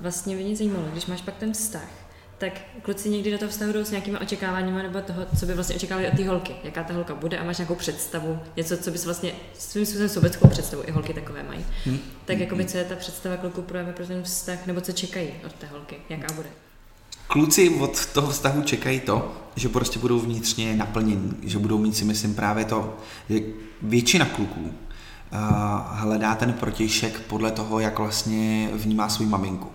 vlastně mě zajímalo, když máš pak ten vztah, tak kluci někdy do toho vztahu jdou s nějakými očekáváními nebo toho, co by vlastně očekávali od té holky, jaká ta holka bude a máš nějakou představu, něco, co bys vlastně svým způsobem sobeckou představu, i holky takové mají. Hm. Tak jakoby, co je ta představa kluku právě pro ten vztah, nebo co čekají od té holky, jaká bude. Kluci od toho vztahu čekají to, že prostě budou vnitřně naplnění, že budou mít si myslím právě to, že většina kluků uh, hledá ten protějšek podle toho, jak vlastně vnímá svou maminku.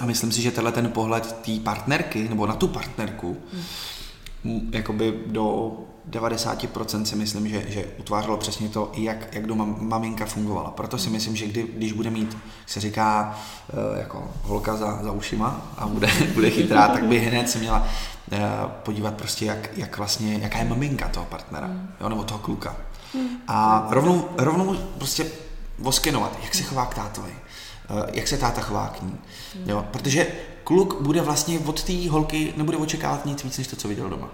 A myslím si, že tenhle ten pohled té partnerky, nebo na tu partnerku, mm. jakoby do 90% si myslím, že, že utvářelo přesně to, jak, jak doma maminka fungovala. Proto si myslím, že kdy, když bude mít, se říká, eh, jako holka za, za ušima a bude, bude chytrá, tak by hned se měla eh, podívat prostě, jak, jak vlastně, jaká je maminka toho partnera, jo, nebo toho kluka. A rovnou, rovnou prostě oskenovat, jak se chová k tátovi, jak se táta chová k ní. Jo? Protože kluk bude vlastně od té holky, nebude očekávat nic víc, než to, co viděl doma.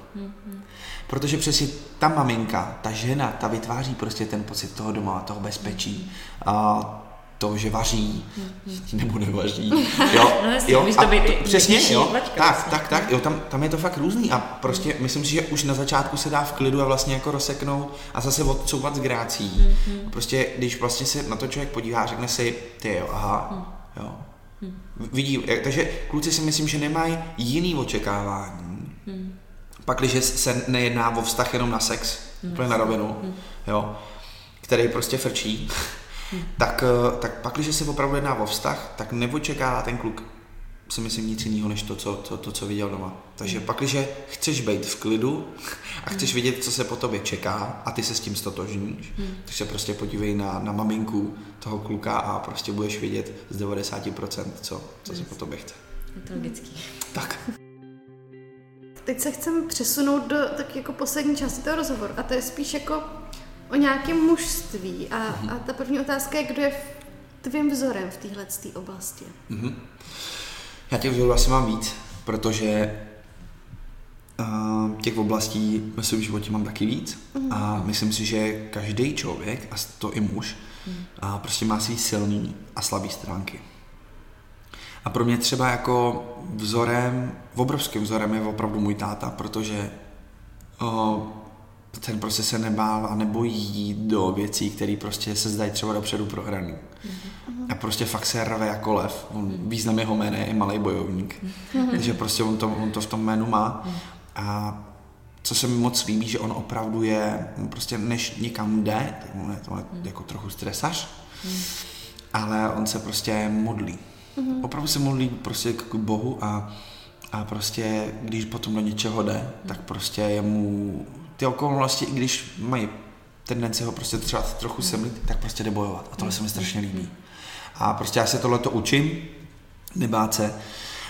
Protože přesně ta maminka, ta žena, ta vytváří prostě ten pocit toho doma, toho bezpečí, a to, že vaří, nebo nevaří. Jo, No jasně, jo, může to a být i přesně, jo, laťka tak, vlastně. tak, tak, jo, tam, tam je to fakt různý a prostě myslím si, že už na začátku se dá v klidu a vlastně jako rozseknout a zase odsouvat s grácí. Prostě, když vlastně se na to člověk podívá, řekne si, ty jo, aha, jo. Vidí, jak- takže kluci si myslím, že nemají jiný očekávání. Pak, když se nejedná o vztah jenom na sex, úplně na rovinu, jo, který prostě frčí, tak, eh, tak pak, když se opravdu jedná o vztah, tak neočekává ten kluk si myslím nic jiného, než to, co, to, to, co viděl doma. Takže pak, když chceš být v klidu a chceš vidět, co se po tobě čeká a ty se s tím stotožníš, tak se prostě podívej na, na maminku toho kluka a prostě budeš vidět z 90%, co, co se po tobě chce. Je to logický. Tak. Teď se chcem přesunout do tak jako poslední části toho rozhovoru a to je spíš jako o nějakém mužství. A, a ta první otázka je, kdo je tvým vzorem v téhle oblasti. Já těch vzorů asi mám víc, protože uh, těch oblastí ve svém životě mám taky víc. A myslím si, že každý člověk, a to i muž, a prostě má svý silný a slabý stránky. A pro mě třeba jako vzorem, obrovským vzorem je opravdu můj táta, protože uh, ten prostě se nebál a nebojí jít do věcí, které prostě se zdají třeba dopředu prohraný. A prostě fakt se rve jako lev. On, význam jeho jména je malý bojovník. Takže prostě on to, on to v tom jménu má. A co se mi moc líbí, že on opravdu je, prostě než někam jde, tak on je, on je jako trochu stresař, ale on se prostě modlí. Opravdu se modlí prostě k Bohu a, a prostě, když potom do něčeho jde, tak prostě je mu ty okolnosti, i když mají tendenci ho prostě třeba trochu semlit, tak prostě jde bojovat. A tohle se mi strašně líbí. A prostě já se tohle to učím, nebát se.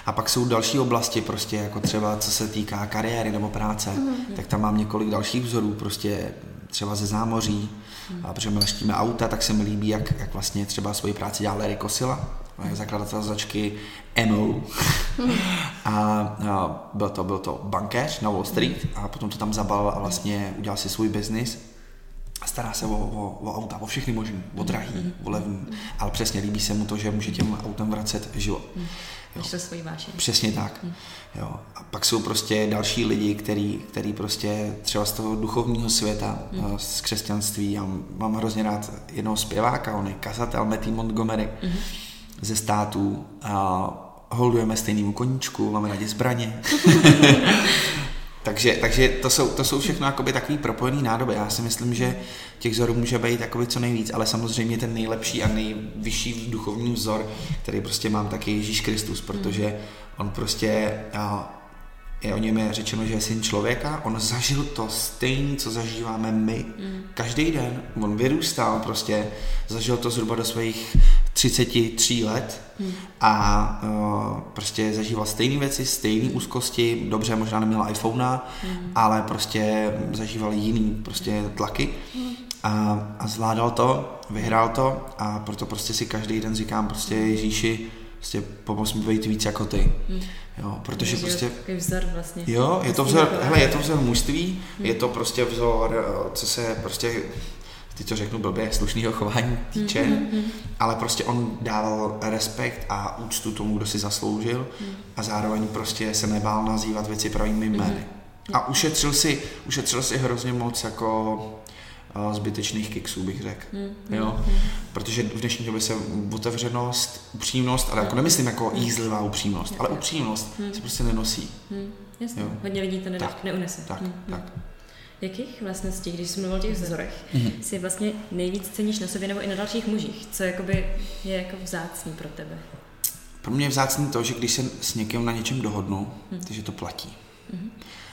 A pak jsou další oblasti, prostě jako třeba co se týká kariéry nebo práce, mm. tak tam mám několik dalších vzorů, prostě třeba ze zámoří, mm. a protože my leštíme auta, tak se mi líbí, jak, jak vlastně třeba svoji práci dělal Larry Kosila, zakladatel začky MO. a, a byl, to, byl to bankéř na Wall Street a potom to tam zabal a vlastně udělal si svůj biznis a stará se o, o, o auta, o všechny možný, o drahý, o levný, ale přesně líbí se mu to, že může těm autem vracet život. Jo. svoji vášeň. Přesně tak. Jo. A pak jsou prostě další lidi, který, který prostě třeba z toho duchovního světa, mm. z křesťanství, já mám hrozně rád jednoho zpěváka, on je kazatel Matty Montgomery mm. Ze států a holdujeme stejnému koníčku, máme rádi zbraně. Takže, takže to, jsou, to jsou všechno jakoby takový propojený nádoby. Já si myslím, že těch vzorů může být jakoby co nejvíc, ale samozřejmě ten nejlepší a nejvyšší duchovní vzor, který prostě mám, tak je Ježíš Kristus, protože on prostě a, je o něm je řečeno, že je syn člověka, on zažil to stejné, co zažíváme my. Mm. Každý den, on vyrůstal prostě, zažil to zhruba do svých 33 let mm. a uh, prostě zažíval stejné věci, stejné úzkosti, dobře, možná neměl iPhone, mm. ale prostě zažíval jiný prostě tlaky mm. a, a zvládal to, vyhrál to a proto prostě si každý den říkám prostě Ježíši, prostě pomoct mi být víc jako ty. Mm. Jo, protože Je prostě... Je vzor vlastně. Jo, je to vzor, hele, je to vzor mužství, mm. je to prostě vzor, eh, co se prostě teď to řeknu blbě, slušného chování týče, mm-hmm. ale prostě on dával respekt a úctu tomu, kdo si zasloužil mm. a zároveň prostě se nebál nazývat věci pravými jmény. Mm-hmm. A ušetřil si, ušetřil si hrozně moc jako zbytečných kiksů, bych řekl. Mm, jo? Mm. Protože v dnešní době se otevřenost, upřímnost, ale jako nemyslím jako jízlivá upřímnost, ale upřímnost mm. se prostě nenosí. Mm, jasně, jo? hodně lidí to tak, neunese. Tak, mm, tak. Jakých vlastností, když jsi mluvil o těch vzorech, mm-hmm. si vlastně nejvíc ceníš na sobě nebo i na dalších mužích? Co jakoby je jako vzácný pro tebe? Pro mě je vzácný to, že když se s někým na něčem dohodnu, mm. takže to platí. Mm-hmm.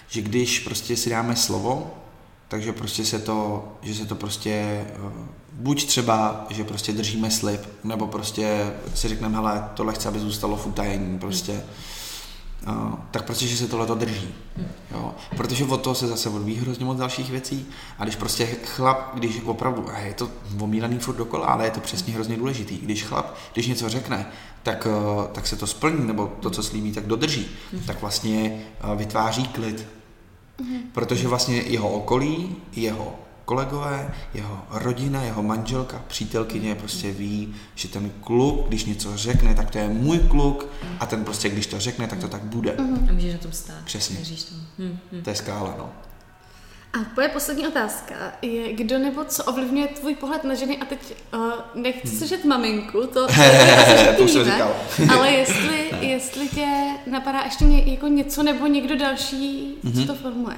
Že když prostě si dáme slovo, takže prostě se to, že se to prostě, eh, buď třeba, že prostě držíme slib, nebo prostě si řekneme, hele, tohle chce, aby zůstalo v utajení, prostě, uh, tak prostě, že se tohle to drží. Jo? Protože od toho se zase odvíjí hrozně moc dalších věcí a když prostě chlap, když opravdu, a je to omílaný furt dokola, ale je to přesně hrozně důležitý, když chlap, když něco řekne, tak, uh, tak se to splní, nebo to, co slíbí, tak dodrží, tak vlastně uh, vytváří klid Mm-hmm. Protože vlastně jeho okolí, jeho kolegové, jeho rodina, jeho manželka, přítelkyně prostě ví, že ten kluk, když něco řekne, tak to je můj kluk a ten prostě, když to řekne, tak to tak bude. Mm-hmm. A můžeš na tom stát. Přesně. tomu. Mm-hmm. To je skála, no. A moje poslední otázka je, kdo nebo co ovlivňuje tvůj pohled na ženy a teď uh, nechci hmm. sežet maminku, to, to už jsem říkal. ale jestli, jestli tě napadá ještě ně, jako něco nebo někdo další, mm-hmm. co mhm. to formuje?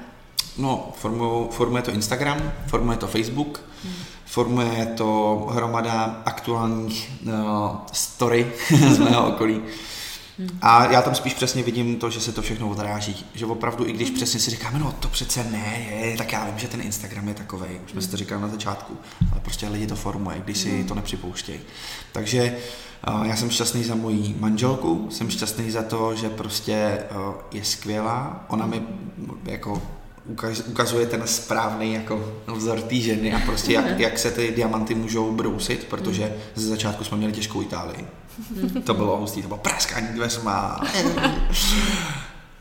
No, formuje, formuje to Instagram, formuje to Facebook, hmm. formuje to hromada aktuálních no, story z mého okolí. Hmm. A já tam spíš přesně vidím to, že se to všechno odráží. Že opravdu, i když hmm. přesně si říkáme, no to přece ne, je, tak já vím, že ten Instagram je takový, už jsme si to hmm. říkali na začátku, ale prostě lidi to formuje, když si to nepřipouštějí. Takže já jsem šťastný za moji manželku, jsem šťastný za to, že prostě je skvělá, ona mi jako ukazuje ten správný jako vzor té ženy a prostě jak, jak se ty diamanty můžou brousit, protože ze začátku jsme měli těžkou Itálii. To bylo hustý, to bylo praskání dveřma.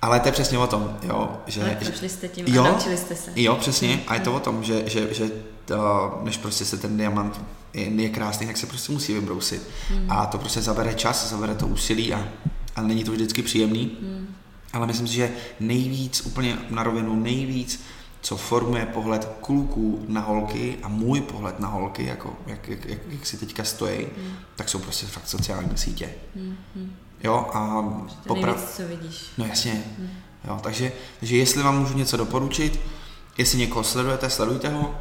Ale to je přesně o tom, jo, že... Ale prošli jste tím jo, a naučili jste se. Jo, přesně. A je to o tom, že, že, že to, než prostě se ten diamant je, je krásný, tak se prostě musí vybrousit. Hmm. A to prostě zabere čas, zabere to úsilí a, a není to vždycky příjemný. Hmm ale myslím si, že nejvíc, úplně na rovinu nejvíc, co formuje pohled kluků na holky a můj pohled na holky, jako jak, jak, jak, jak si teďka stojí, mm. tak jsou prostě fakt sociální sítě. Mm. Jo, a popravdě... co vidíš. No jasně. Mm. Jo, takže, takže jestli vám můžu něco doporučit, jestli někoho sledujete, sledujte ho.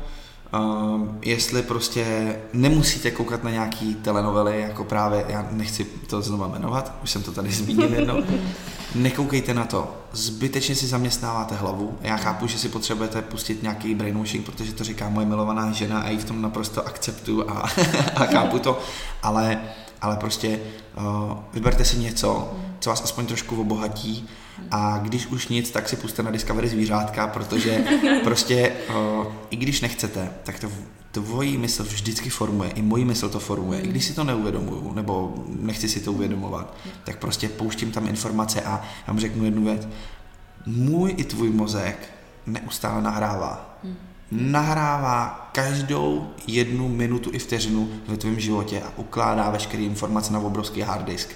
Uh, jestli prostě nemusíte koukat na nějaký telenovely, jako právě, já nechci to znova jmenovat, už jsem to tady zmínil jednou, nekoukejte na to, zbytečně si zaměstnáváte hlavu. Já chápu, že si potřebujete pustit nějaký brainwashing, protože to říká moje milovaná žena a ji v tom naprosto akceptuju a, a chápu to, ale, ale prostě uh, vyberte si něco, co vás aspoň trošku obohatí a když už nic, tak si puste na Discovery zvířátka, protože prostě uh, i když nechcete, tak to tvojí mysl vždycky formuje, i mojí mysl to formuje, i když si to neuvědomuju, nebo nechci si to uvědomovat, tak prostě pouštím tam informace a já vám řeknu jednu věc. Můj i tvůj mozek neustále nahrává. Nahrává každou jednu minutu i vteřinu ve tvém životě a ukládá veškeré informace na obrovský hard disk.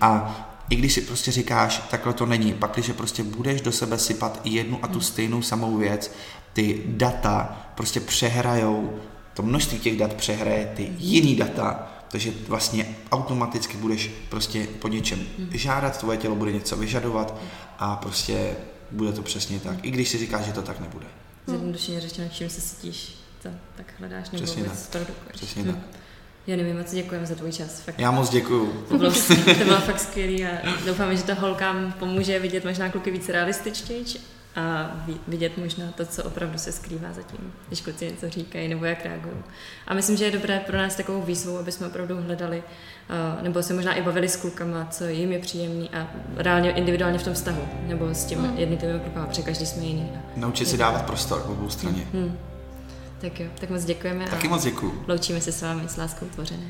A i když si prostě říkáš, takhle to není, pak když prostě budeš do sebe sypat jednu a tu stejnou samou věc, ty data prostě přehrajou, to množství těch dat přehraje ty jiný data, takže vlastně automaticky budeš prostě po něčem žádat, tvoje tělo bude něco vyžadovat a prostě bude to přesně tak, i když si říkáš, že to tak nebude. Zjednodušeně řečeno, čím se cítíš, to tak hledáš nebo Přesně vůbec tak. Přesně tak. Já nevím, moc děkujeme za tvůj čas. Fakt. Já moc děkuju. To bylo, to bylo fakt skvělý a doufám, že to holkám pomůže vidět možná kluky víc realističtěji a vidět možná to, co opravdu se skrývá zatím, když kluci něco říkají nebo jak reagují. A myslím, že je dobré pro nás takovou výzvu, aby jsme opravdu hledali, nebo se možná i bavili s klukama, co jim je příjemný a reálně individuálně v tom vztahu, nebo s těmi mm. jednotlivými klukama, protože každý jsme jiný. Naučit si dávat prostor v obou straně. Mm. Tak jo, tak moc děkujeme. Taky moc děkuju. Loučíme se s vámi s láskou tvořené.